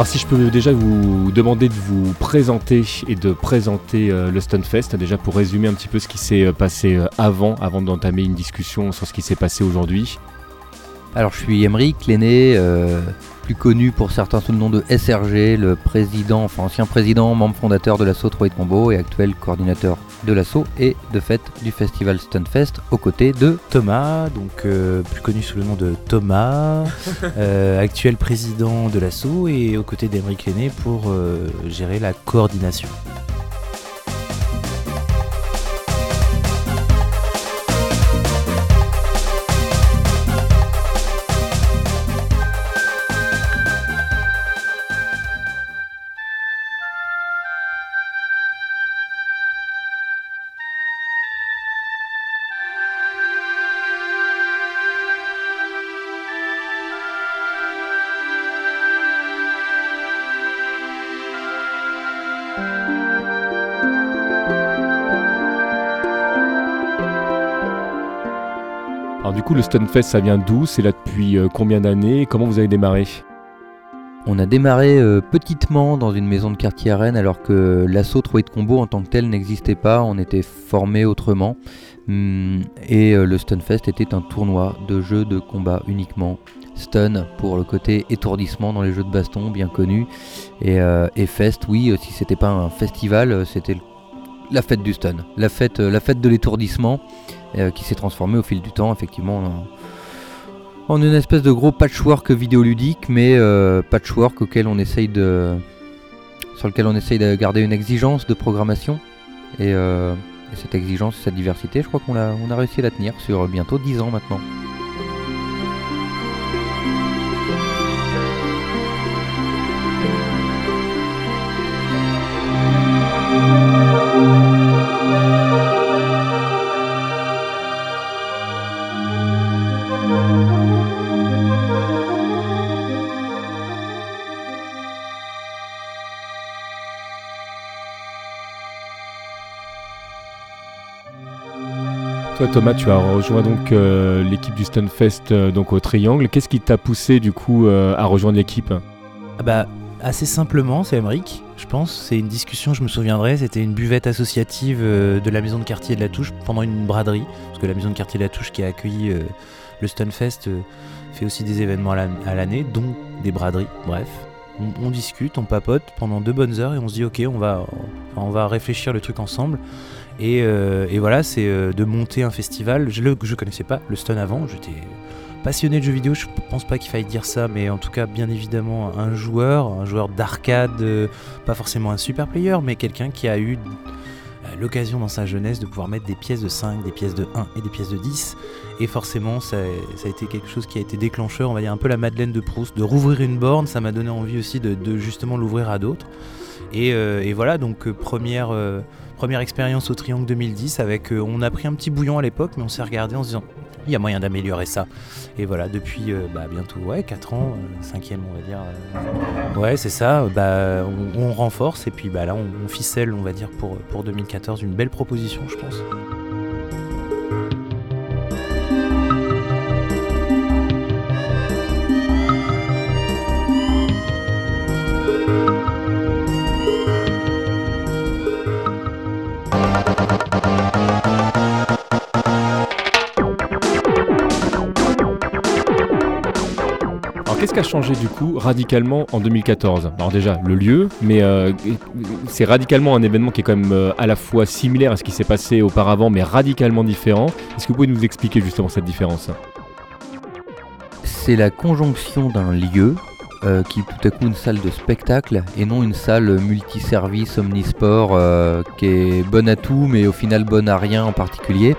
Alors si je peux déjà vous demander de vous présenter et de présenter euh, le Stunfest, déjà pour résumer un petit peu ce qui s'est euh, passé euh, avant, avant d'entamer une discussion sur ce qui s'est passé aujourd'hui. Alors je suis Emeric Lenné, plus connu pour certains sous le nom de SRG, le président, enfin ancien président, membre fondateur de l'assaut Troy Combo et actuel coordinateur de l'assaut et de fait du festival Stunfest aux côtés de Thomas, donc euh, plus connu sous le nom de Thomas, euh, actuel président de l'assaut et aux côtés d'Emeric Lenné pour euh, gérer la coordination. Le Stunfest, ça vient d'où? C'est là depuis euh, combien d'années? Comment vous avez démarré? On a démarré euh, petitement dans une maison de quartier à Rennes alors que l'assaut Troy de Combo en tant que tel n'existait pas, on était formé autrement. Hum, et euh, le Stunfest était un tournoi de jeux de combat uniquement. Stun pour le côté étourdissement dans les jeux de baston bien connu. Et, et Fest, oui, si c'était pas un festival, c'était la fête du stun, la fête, la fête de l'étourdissement. Euh, qui s'est transformé au fil du temps, effectivement, en, une espèce de gros patchwork vidéoludique, mais euh, patchwork auquel on essaye de, sur lequel on essaye de garder une exigence de programmation. Et, euh, cette exigence, cette diversité, je crois qu'on a, a réussi à la tenir sur bientôt 10 ans maintenant. Thomas, tu as rejoint donc euh, l'équipe du Stunfest euh, donc au Triangle. Qu'est-ce qui t'a poussé du coup euh, à rejoindre l'équipe? Ah bah, Assez simplement, c'est Emeric, je pense. C'est une discussion, je me souviendrai, c'était une buvette associative de la maison de quartier de la Touche pendant une braderie. Parce que la maison de quartier de la Touche qui a accueilli le Stunfest fait aussi des événements à l'année, dont des braderies, bref. On, discute, on papote pendant deux bonnes heures et on se dit ok, on va, on va réfléchir le truc ensemble. Euh, et, voilà, c'est euh, de monter un festival. Je ne connaissais pas le stun avant, j'étais passionné de jeux vidéo, je pense pas qu'il faille dire ça, mais en tout cas, bien évidemment, un joueur, un joueur d'arcade, euh, pas forcément un super player, mais quelqu'un qui a eu l'occasion dans sa jeunesse de pouvoir mettre des pièces de 5, des pièces de 1 et des pièces de 10. Et forcément, ça, a été quelque chose qui a été déclencheur, on va dire un peu la Madeleine de Proust, de rouvrir une borne, ça m'a donné envie aussi de, justement l'ouvrir à d'autres. Et, voilà, donc première Première expérience au Triangle 2010 avec, euh, on a pris un petit bouillon à l'époque, mais on s'est regardé en se disant, il y a moyen d'améliorer ça. Et voilà, depuis euh, bah, bientôt ouais, 4 ans, 5 euh, on va dire. ouais, c'est ça, bah, on, renforce et puis bah, là, on, on, ficelle, on va dire, pour, pour 2014, une belle proposition, je pense. Changé du coup radicalement en 2014 Alors déjà le lieu, mais euh, c'est radicalement un événement qui est quand même euh, à la fois similaire à ce qui s'est passé auparavant, mais radicalement différent. Est-ce que vous pouvez nous expliquer justement cette différence? C'est la conjonction d'un lieu euh, qui est tout à coup une salle de spectacle et non une salle multiservice omnisport qui est bonne à tout mais au final bonne à rien en particulier.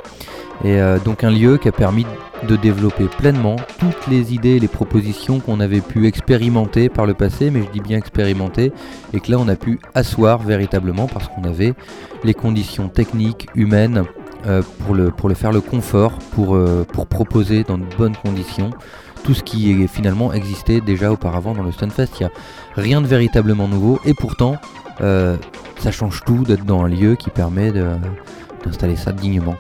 Et donc un lieu qui a permis de développer pleinement toutes les idées, les propositions qu'on avait pu expérimenter par le passé, mais je dis bien expérimenter, et que là on a pu asseoir véritablement parce qu'on avait les conditions techniques, humaines, euh, pour, le, faire le confort, pour, euh, pour proposer dans de bonnes conditions tout ce qui est finalement existait déjà auparavant dans le Stunfest. Il n'y a rien de véritablement nouveau, et pourtant euh, ça change tout d'être dans un lieu qui permet d'installer ça dignement.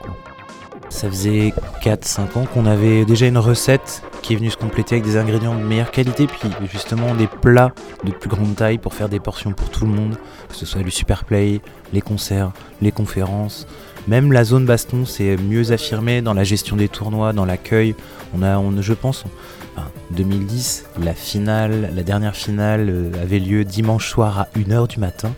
Ça faisait 4-5 ans qu'on avait déjà une recette qui est venu se compléter avec des ingrédients de meilleure qualité, puis justement des plats de plus grande taille pour faire des portions pour tout le monde, que ce soit du super play, les concerts, les conférences. Même la zone baston, c'est mieux affirmé dans la gestion des tournois, dans l'accueil. On a, je pense, 2010, la finale, la dernière finale euh, avait lieu dimanche soir à 1h du matin,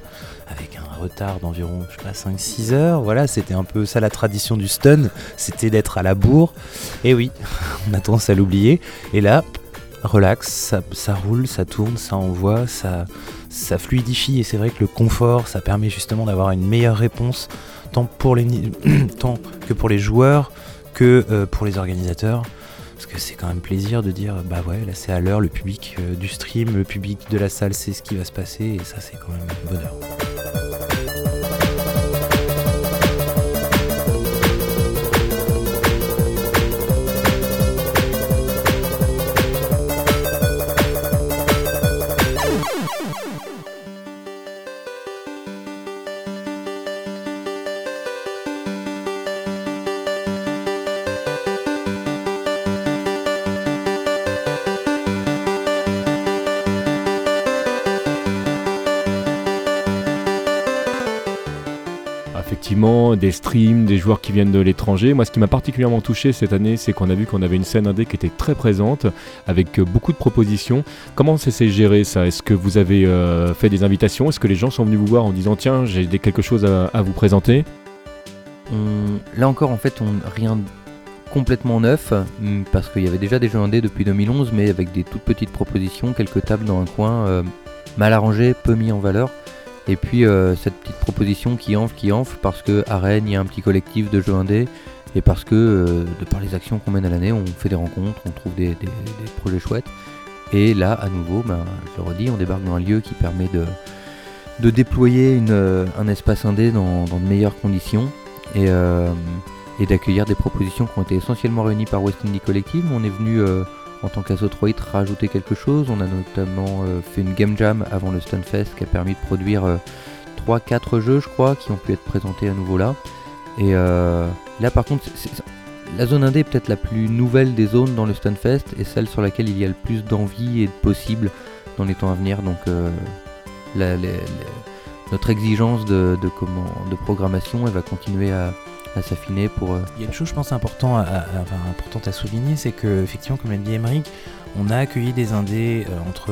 avec un retard d'environ, je sais pas, 5-6 heures. Voilà, c'était un peu ça la tradition du stun, c'était d'être à la bourre. Et oui, on a tendance à l'oublier. Et là, relax, ça, roule, ça tourne, ça envoie, ça, fluidifie. Et c'est vrai que le confort, ça permet justement d'avoir une meilleure réponse, tant, pour les, que pour les joueurs que euh, pour les organisateurs. Parce que c'est quand même plaisir de dire, bah ouais, là c'est à l'heure, le public euh, du stream, le public de la salle sait ce qui va se passer, et ça c'est quand même bonheur. Des streams, des joueurs qui viennent de l'étranger. Moi, ce qui m'a particulièrement touché cette année, c'est qu'on a vu qu'on avait une scène indé qui était très présente, avec euh, beaucoup de propositions. Comment ça s'est géré ça? Est-ce que vous avez euh, fait des invitations? Est-ce que les gens sont venus vous voir en disant tiens, j'ai quelque chose à, vous présenter? Là encore, en fait, on rien complètement neuf, mm, parce qu'il y avait déjà des jeux indés depuis 2011, mais avec des toutes petites propositions, quelques tables dans un coin, euh, mal arrangées, peu mis en valeur. Et puis euh, cette petite proposition qui enfle, qui enfle, parce que à Rennes, il y a un petit collectif de jeux indés, et parce que euh, de par les actions qu'on mène à l'année, on fait des rencontres, on trouve des, projets chouettes. Et là, à nouveau, ben, je le redis, on débarque dans un lieu qui permet de, déployer euh, un espace indé dans, de meilleures conditions et, et d'accueillir des propositions qui ont été essentiellement réunies par West Indie Collective. On est venu en tant qu'Azotroid rajouter quelque chose. On a notamment euh, fait une game jam avant le Stunfest qui a permis de produire 3-4 euh, jeux, je crois, qui ont pu être présentés à nouveau là. Et euh, là, par contre, la zone indé est peut-être la plus nouvelle des zones dans le Stunfest et celle sur laquelle il y a le plus d'envie et de possible dans les temps à venir. Donc, notre exigence de, de programmation, elle va continuer à, Euh, Il y a une chose, je pense, importante à souligner, c'est que, effectivement, comme l'a dit Emmerich, on a accueilli des indés euh, entre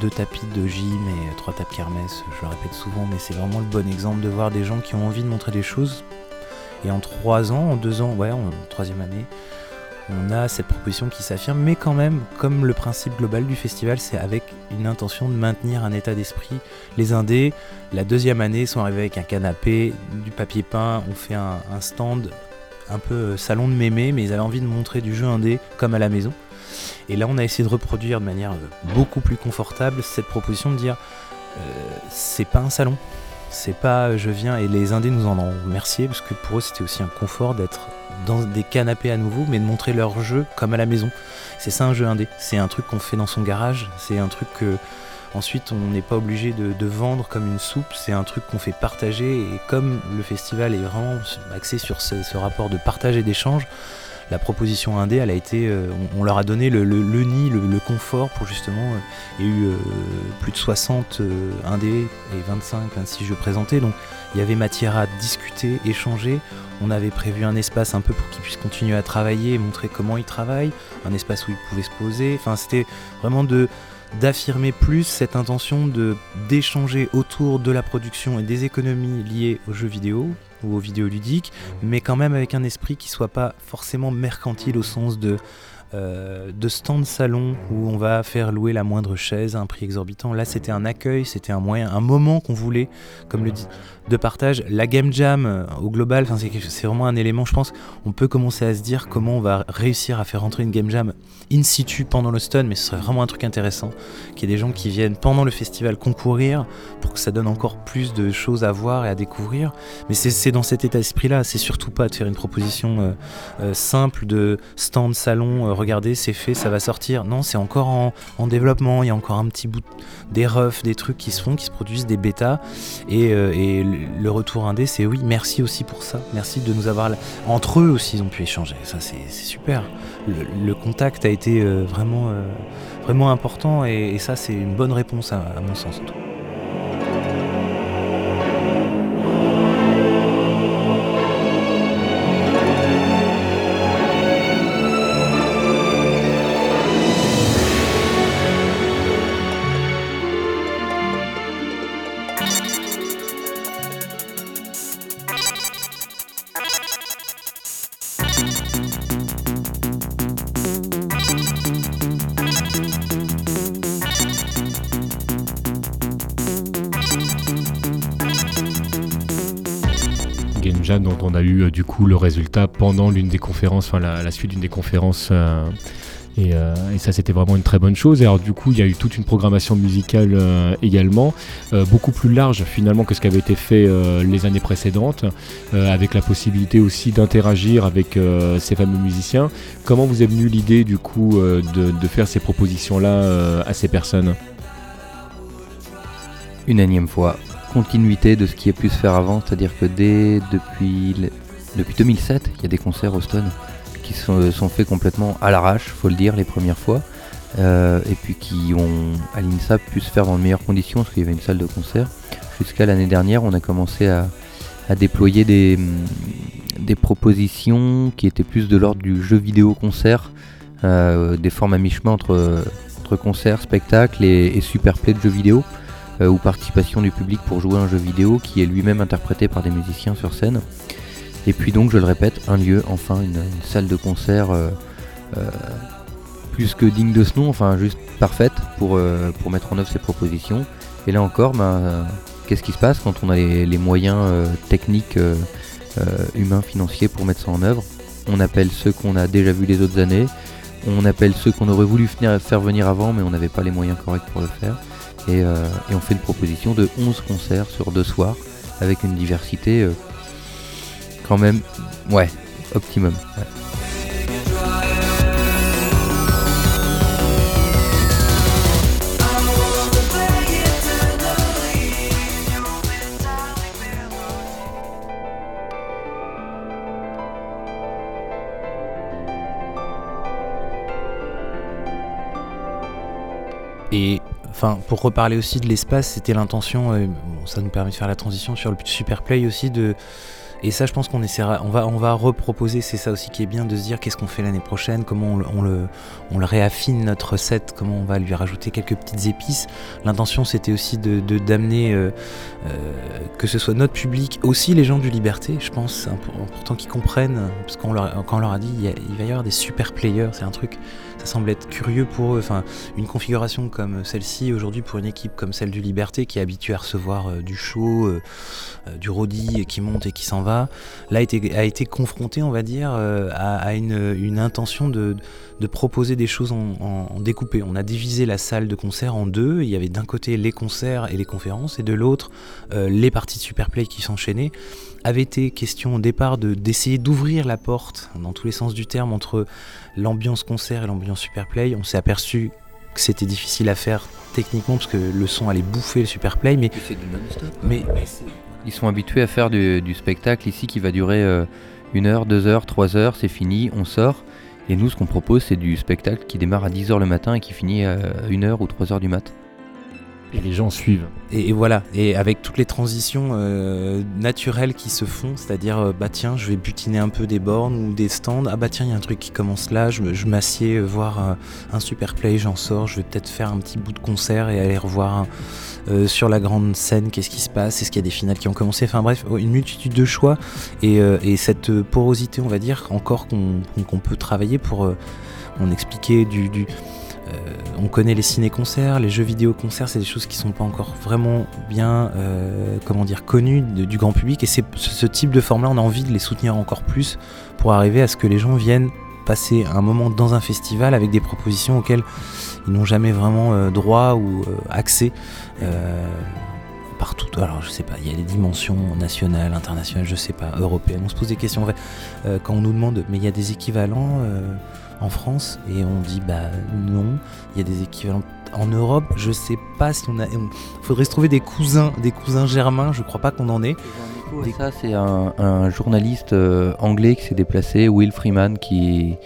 deux tapis de gym et trois tapis kermesse, je le répète souvent, mais c'est vraiment le bon exemple de voir des gens qui ont envie de montrer des choses. Et en trois ans, en deux ans, ouais, en troisième année, on a cette proposition qui s'affirme, mais quand même, comme le principe global du festival, c'est avec une intention de maintenir un état d'esprit. Les Indés, la deuxième année, sont arrivés avec un canapé, du papier peint, on fait un, stand un peu euh, salon de mémé, mais ils avaient envie de montrer du jeu indé comme à la maison. Et là, on a essayé de reproduire de manière euh, beaucoup plus confortable cette proposition de dire euh, c'est pas un salon, c'est pas je viens et les Indés nous en ont remercié parce que pour eux c'était aussi un confort d'être dans des canapés à nouveau, mais de montrer leur jeu comme à la maison. C'est ça un jeu indé. C'est un truc qu'on fait dans son garage. C'est un truc que ensuite on n'est pas obligé de, vendre comme une soupe. C'est un truc qu'on fait partager. Et comme le festival est vraiment axé sur ce rapport de partage et d'échange, la proposition indé, elle a été, euh, on, leur a donné le, nid, le, confort pour justement. Euh, il y a eu euh, plus de 60 indés et 25, 26 jeux présentés, donc il y avait matière à discuter, échanger. On avait prévu un espace un peu pour qu'ils puissent continuer à travailler et montrer comment ils travaillent, un espace où ils pouvaient se poser. Enfin, c'était vraiment de d'affirmer plus cette intention d'échanger autour de la production et des économies liées aux jeux vidéo ou aux vidéos ludiques, mais quand même avec un esprit qui soit pas forcément mercantile au sens de euh, de stand salon où on va faire louer la moindre chaise à un prix exorbitant. Là, c'était un accueil, c'était un moyen, un moment qu'on voulait, comme le dit, de partage. La game jam euh, au global, c'est vraiment un élément, je pense, on peut commencer à se dire comment on va réussir à faire rentrer une game jam in situ pendant le stun, mais ce serait vraiment un truc intéressant, qu'il y ait des gens qui viennent pendant le festival concourir pour que ça donne encore plus de choses à voir et à découvrir. Mais c'est dans cet état d'esprit-là, c'est surtout pas de faire une proposition euh, simple de stand salon regardez, c'est fait, ça va sortir. Non, c'est encore en, développement, il y a encore un petit bout des refs, des trucs qui se font, qui se produisent, des bêtas. Et, le retour indé, c'est oui, merci aussi pour ça. Merci de nous avoir. Entre eux aussi, ils ont pu échanger. Ça, c'est super. Le, contact a été vraiment, vraiment important et, ça, c'est une bonne réponse à, mon sens. Dont on a eu euh, du coup le résultat pendant l'une des conférences, enfin la, suite d'une des conférences. Euh, euh, et, ça, c'était vraiment une très bonne chose. Et alors, du coup, il y a eu toute une programmation musicale également, beaucoup plus large finalement que ce qui avait été fait les années précédentes, avec la possibilité aussi d'interagir avec ces fameux musiciens. Comment vous est venue l'idée, du coup, de, de, faire ces propositions-là à ces personnes? Une énième fois continuité de ce qui a pu se faire avant, c'est-à-dire que dès depuis, depuis 2007, il y a des concerts au Stone qui sont, sont faits complètement à l'arrache, faut le dire, les premières fois, euh, et puis qui ont à l'INSA pu se faire dans de meilleures conditions parce qu'il y avait une salle de concert. Jusqu'à l'année dernière, on a commencé à, déployer des, des propositions qui étaient plus de l'ordre du jeu vidéo concert, euh, des formes à mi-chemin entre, entre concert, spectacle et, et super play de jeux vidéo. Euh, ou participation du public pour jouer un jeu vidéo qui est lui-même interprété par des musiciens sur scène. Et puis donc, je le répète, un lieu, enfin une, salle de concert euh, euh, plus que digne de ce nom, enfin juste parfaite pour, mettre en œuvre ces propositions. Et là encore, ben, qu'est-ce qui se passe quand on a les, moyens techniques, humains, financiers pour mettre ça en œuvre? On appelle ceux qu'on a déjà vus les autres années, on appelle ceux qu'on aurait voulu faire venir avant mais on n'avait pas les moyens corrects pour le faire. Euh, et, on fait une proposition de 11 concerts sur deux soirs avec une diversité euh, quand même, ouais, optimum. Enfin, pour reparler aussi de l'espace, c'était l'intention, euh, ça nous permet de faire la transition sur le super play aussi et ça, je pense qu'on essaiera, on va, on va reproposer. C'est ça aussi qui est bien de se dire qu'est-ce qu'on fait l'année prochaine, comment on, le, réaffine notre set, comment on va lui rajouter quelques petites épices. L'intention, c'était aussi de d'amener euh, euh, que ce soit notre public, aussi les gens du Liberté. Je pense c'est important qu'ils comprennent, parce qu'on leur, a dit, il, va y avoir des super players. C'est un truc, ça semble être curieux pour eux. Enfin, une configuration comme celle-ci aujourd'hui pour une équipe comme celle du Liberté, qui est habituée à recevoir euh, du show, du rodi qui monte et qui s'en va là a été, a été confronté, on va dire, euh, à, une, intention de, proposer des choses en, découpé. On a divisé la salle de concert en deux. Il y avait d'un côté les concerts et les conférences, et de l'autre euh, les parties de Superplay qui s'enchaînaient. Avait été question au départ d'essayer d'ouvrir la porte, dans tous les sens du terme, entre l'ambiance concert et l'ambiance Superplay. On s'est aperçu que c'était difficile à faire techniquement parce que le son allait bouffer le Superplay, mais, mais, mais ils sont habitués à faire du, spectacle ici qui va durer euh, une heure, deux heures, trois heures, c'est fini, on sort. Et nous, ce qu'on propose, c'est du spectacle qui démarre à 10h le matin et qui finit à 1h ou 3h du mat'. Et les gens suivent. Et, voilà, et avec toutes les transitions euh, naturelles qui se font, c'est-à-dire, euh, bah tiens, je vais butiner un peu des bornes ou des stands, ah bah tiens, il y a un truc qui commence là, je, m'assieds voir un super play, j'en sors, je vais peut-être faire un petit bout de concert et aller revoir euh, sur la grande scène, qu'est-ce qui se passe, est-ce qu'il y a des finales qui ont commencé, enfin bref, une multitude de choix. Et, euh, cette porosité, on va dire, encore qu'on peut travailler pour euh, on expliquer du, on connaît les ciné-concerts, les jeux vidéo concerts, c'est des choses qui sont pas encore vraiment bien, comment dire, connues du grand public. Et c'est ce type de forme-là, on a envie de les soutenir encore plus pour arriver à ce que les gens viennent passer un moment dans un festival avec des propositions auxquelles ils n'ont jamais vraiment euh, droit ou euh, accès. Euh, partout, alors je sais pas, il y a des dimensions nationales, internationales, je sais pas, européennes, on se pose des questions, quand on nous demande, mais il y a des équivalents, en France et on dit bah non, il y a des équivalents en Europe, je sais pas si on a. Il faudrait se trouver des cousins, des cousins germains, je crois pas qu'on en ait. ça, c'est un, journaliste euh, anglais qui s'est déplacé, Will Freeman, qui,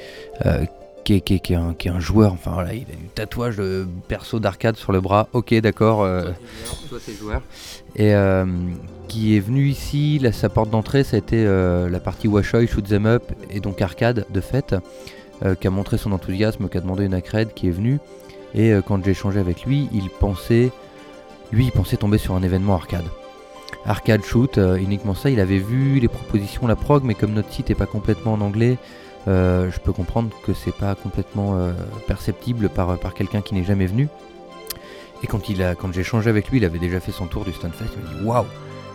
euh, qui, est, un, joueur. Enfin voilà, il a du tatouage de perso d'arcade sur le bras. Ok, d'accord. Euh, joueur. Et qui est venu ici, sa porte d'entrée, ça a été la partie Washoy, Shoot Them Up, et donc arcade de fait, qui a montré son enthousiasme, qui a demandé une accred, qui est venu. Et euh, quand j'ai échangé avec lui, il pensait, lui, il pensait tomber sur un événement arcade. Arcade shoot, euh, uniquement ça. Il avait vu les propositions, la prog, mais comme notre site n'est pas complètement en anglais, euh, je peux comprendre que c'est pas complètement perceptible par, par quelqu'un qui n'est jamais venu. Et quand, il a, quand j'ai échangé avec lui, il avait déjà fait son tour du Stunfest. Il m'a dit Waouh,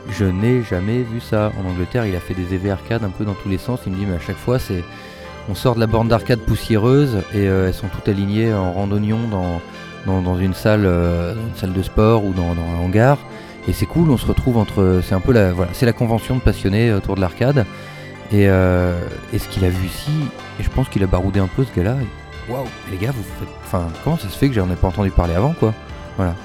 je n'ai jamais vu ça. En Angleterre, il a fait des EV arcade un peu dans tous les sens. Il me dit Mais à chaque fois, c'est on sort de la borne d'arcade poussiéreuse et euh, elles sont toutes alignées en randonnion dans, dans, une, salle, euh, une salle de sport ou dans, un hangar. Et c'est cool, on se retrouve entre. C'est un peu la, voilà, la convention de passionnés autour de l'arcade. Et, euh, et, ce qu'il a vu ici, et je pense qu'il a baroudé un peu ce gars-là. Waouh, les gars, vous faites. Enfin, comment ça se fait que j'en ai pas entendu parler avant, quoi? Voilà.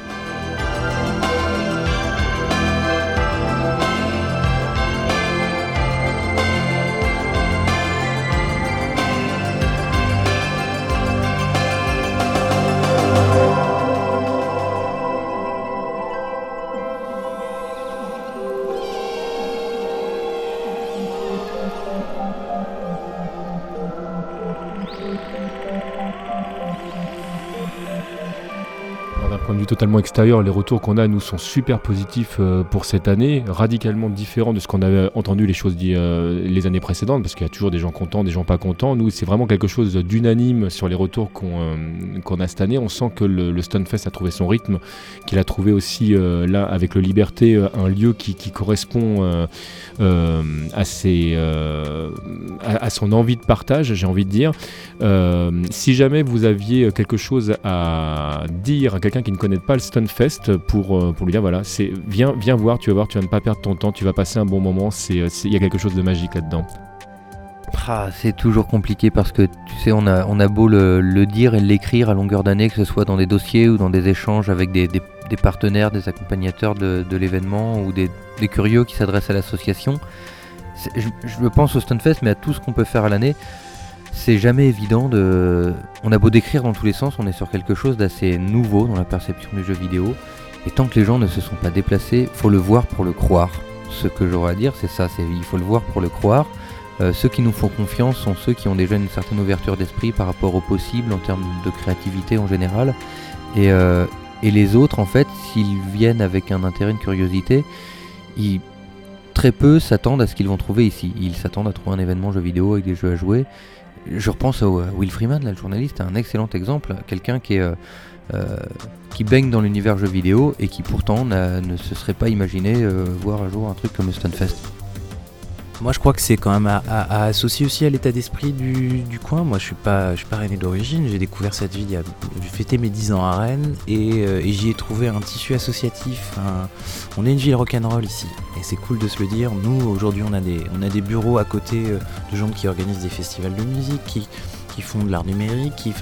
Extérieur, les retours qu'on a, nous, sont super positifs euh, pour cette année, radicalement différents de ce qu'on avait entendu les choses euh, les années précédentes, parce qu'il y a toujours des gens contents, des gens pas contents. Nous, c'est vraiment quelque chose d'unanime sur les retours qu'on euh, a cette année. On sent que le, Stunfest a trouvé son rythme, qu'il a trouvé aussi, là, avec le Liberté, un lieu qui, correspond à, ses, à, son envie de partage, j'ai envie de dire. si jamais vous aviez quelque chose à dire à quelqu'un qui ne connaît pas le Stunfest pour, euh, pour lui dire voilà, c'est viens, viens voir, tu vas voir, tu vas ne pas perdre ton temps, tu vas passer un bon moment, euh, il y a quelque chose de magique là-dedans. Ah, c'est toujours compliqué parce que tu sais, on a, on a beau le, dire et l'écrire à longueur d'année, que ce soit dans des dossiers ou dans des échanges avec des, partenaires, des accompagnateurs de, l'événement ou des, curieux qui s'adressent à l'association. Je, je, pense au Stunfest, mais à tout ce qu'on peut faire à l'année c'est jamais évident de. On a beau décrire dans tous les sens, on est sur quelque chose d'assez nouveau dans la perception du jeu vidéo. Et tant que les gens ne se sont pas déplacés, faut le voir pour le croire. Ce que j'aurais à dire, c'est ça, c'est il faut le voir pour le croire. Euh, ceux qui nous font confiance sont ceux qui ont déjà une certaine ouverture d'esprit par rapport au possible en termes de créativité en général. Et, euh, et les autres, en fait, s'ils viennent avec un intérêt, une curiosité, ils, très peu s'attendent à ce qu'ils vont trouver ici. Ils s'attendent à trouver un événement jeu vidéo avec des jeux à jouer. Je repense à Will Freeman, le journaliste, un excellent exemple, quelqu'un qui euh, euh, baigne dans l'univers jeu vidéo et qui pourtant ne se serait pas imaginé euh, voir un jour un truc comme le Stunfest. Moi, je crois que c'est quand même à, associer aussi à l'état d'esprit du, coin. Moi, je suis pas, je suis pas rennais d'origine. J'ai découvert cette ville. J'ai fêté mes 10 ans à Rennes et, j'y ai trouvé un tissu associatif. on est une ville rock'n'roll ici et c'est cool de se le dire. Nous, aujourd'hui, on a des, on a des bureaux à côté euh, de gens qui organisent des festivals de musique, qui, qui font de l'art numérique, qui,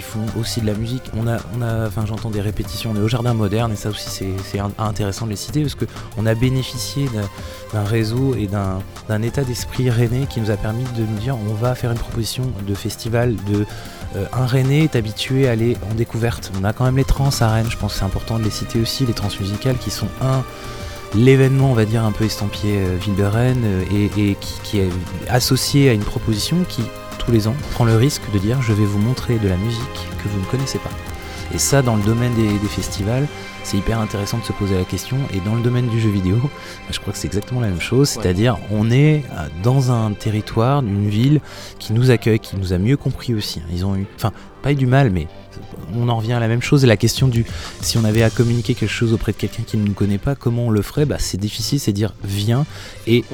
font aussi de la musique. On a, on a, enfin, j'entends des répétitions. On est au jardin moderne et ça aussi, c'est intéressant de les citer parce que on a bénéficié d'un réseau et d'un état d'esprit rennais qui nous a permis de nous dire on va faire une proposition de festival de euh, un Rennais est habitué à aller en découverte. On a quand même les trans à Rennes, je pense que c'est important de les citer aussi, les trans musicales qui sont un l'événement, on va dire, un peu estampillé euh, Ville de Rennes euh, et, qui, est associé à une proposition qui, tous les ans, prend le risque de dire je vais vous montrer de la musique que vous ne connaissez pas. Et ça, dans le domaine des, festivals, c'est hyper intéressant de se poser la question. Et dans le domaine du jeu vidéo, je crois que c'est exactement la même chose. C'est-à-dire, on est euh, dans un territoire, d'une ville qui nous accueille, qui nous a mieux compris aussi. Ils ont eu, enfin, pas eu du mal, mais on en revient à la même chose. La question du si on avait à communiquer quelque chose auprès de quelqu'un qui ne nous connaît pas, comment on le ferait? Bah, C'est difficile, c'est dire viens et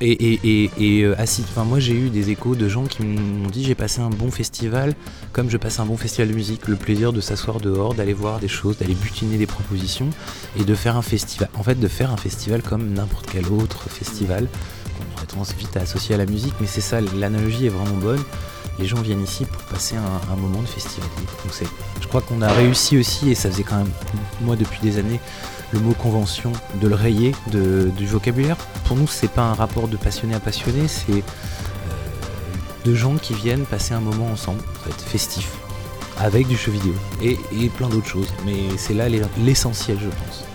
et, et, et, euh, Enfin, moi j'ai eu des échos de gens qui m'ont dit j'ai passé un bon festival, comme je passe un bon festival de musique, le plaisir de s'asseoir dehors, d'aller voir des choses, d'aller des propositions et de faire un festival. En fait, de faire un festival comme n'importe quel autre festival. On aurait tendance vite à associer à la musique, mais c'est ça, l'analogie est vraiment bonne les gens viennent ici pour passer un, moment de festival. Donc je crois qu'on a réussi aussi, et ça faisait quand même, moi depuis des années, le mot convention, de le rayer du vocabulaire. Pour nous, c'est pas un rapport de passionné à passionné, c'est euh, de gens qui viennent passer un moment ensemble, en fait, festif, avec du jeu vidéo et plein d'autres choses. Mais c'est là l'essentiel, je pense.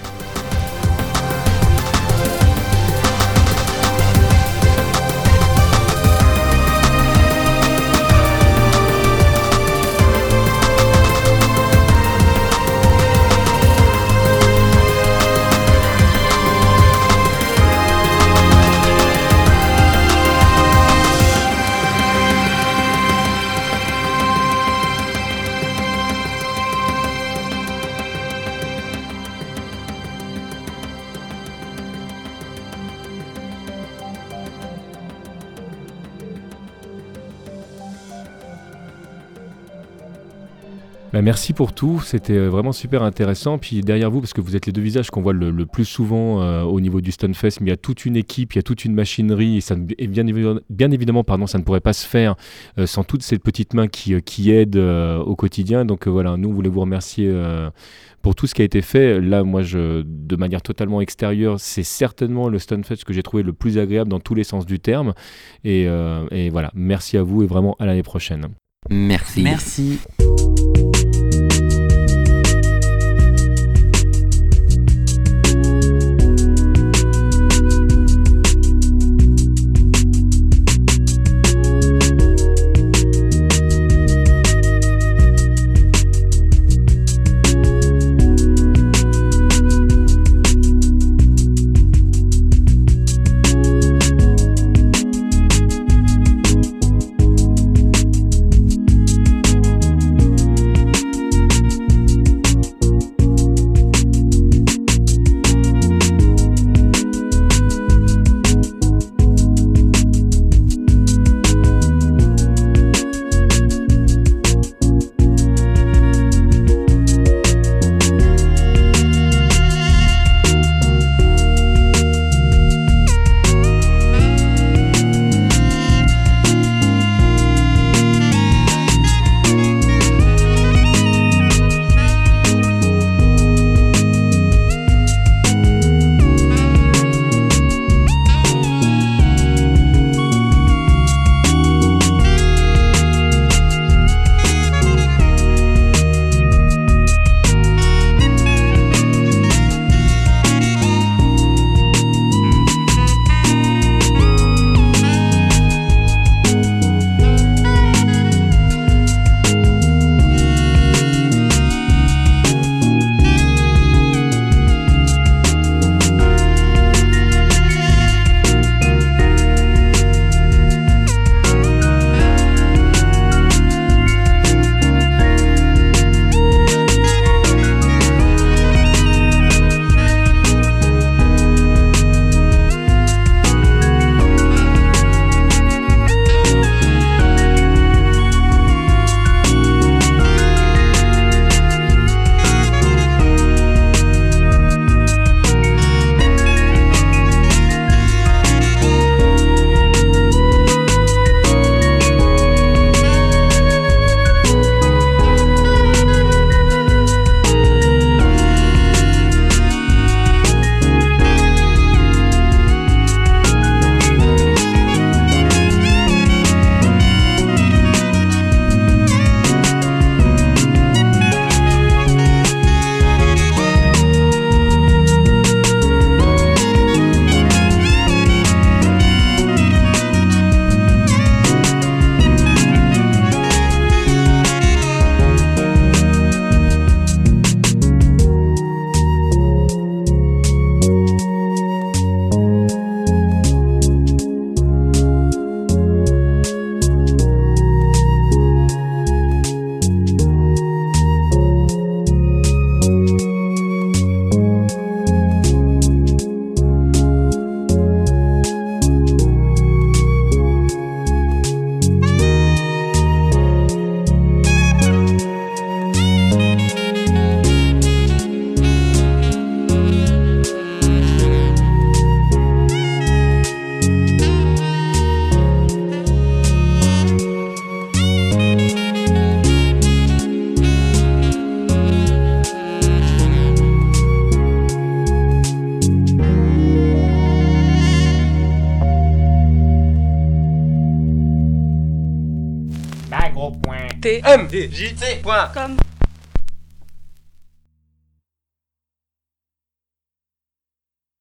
Bah, merci pour tout, c'était euh, vraiment super intéressant. Puis derrière vous, parce que vous êtes les deux visages qu'on voit le, plus souvent euh, au niveau du Stunfest, mais il y a toute une équipe, il y a toute une machinerie, et, ça, bien, bien, évidemment, pardon, ça ne pourrait pas se faire euh, sans toutes ces petites mains qui, qui aident au quotidien. Donc voilà, nous, on voulait vous remercier pour tout ce qui a été fait. Là, moi, je, de manière totalement extérieure, c'est certainement le Stunfest que j'ai trouvé le plus agréable dans tous les sens du terme. Et, et voilà, merci à vous et vraiment à l'année prochaine. Merci. Merci.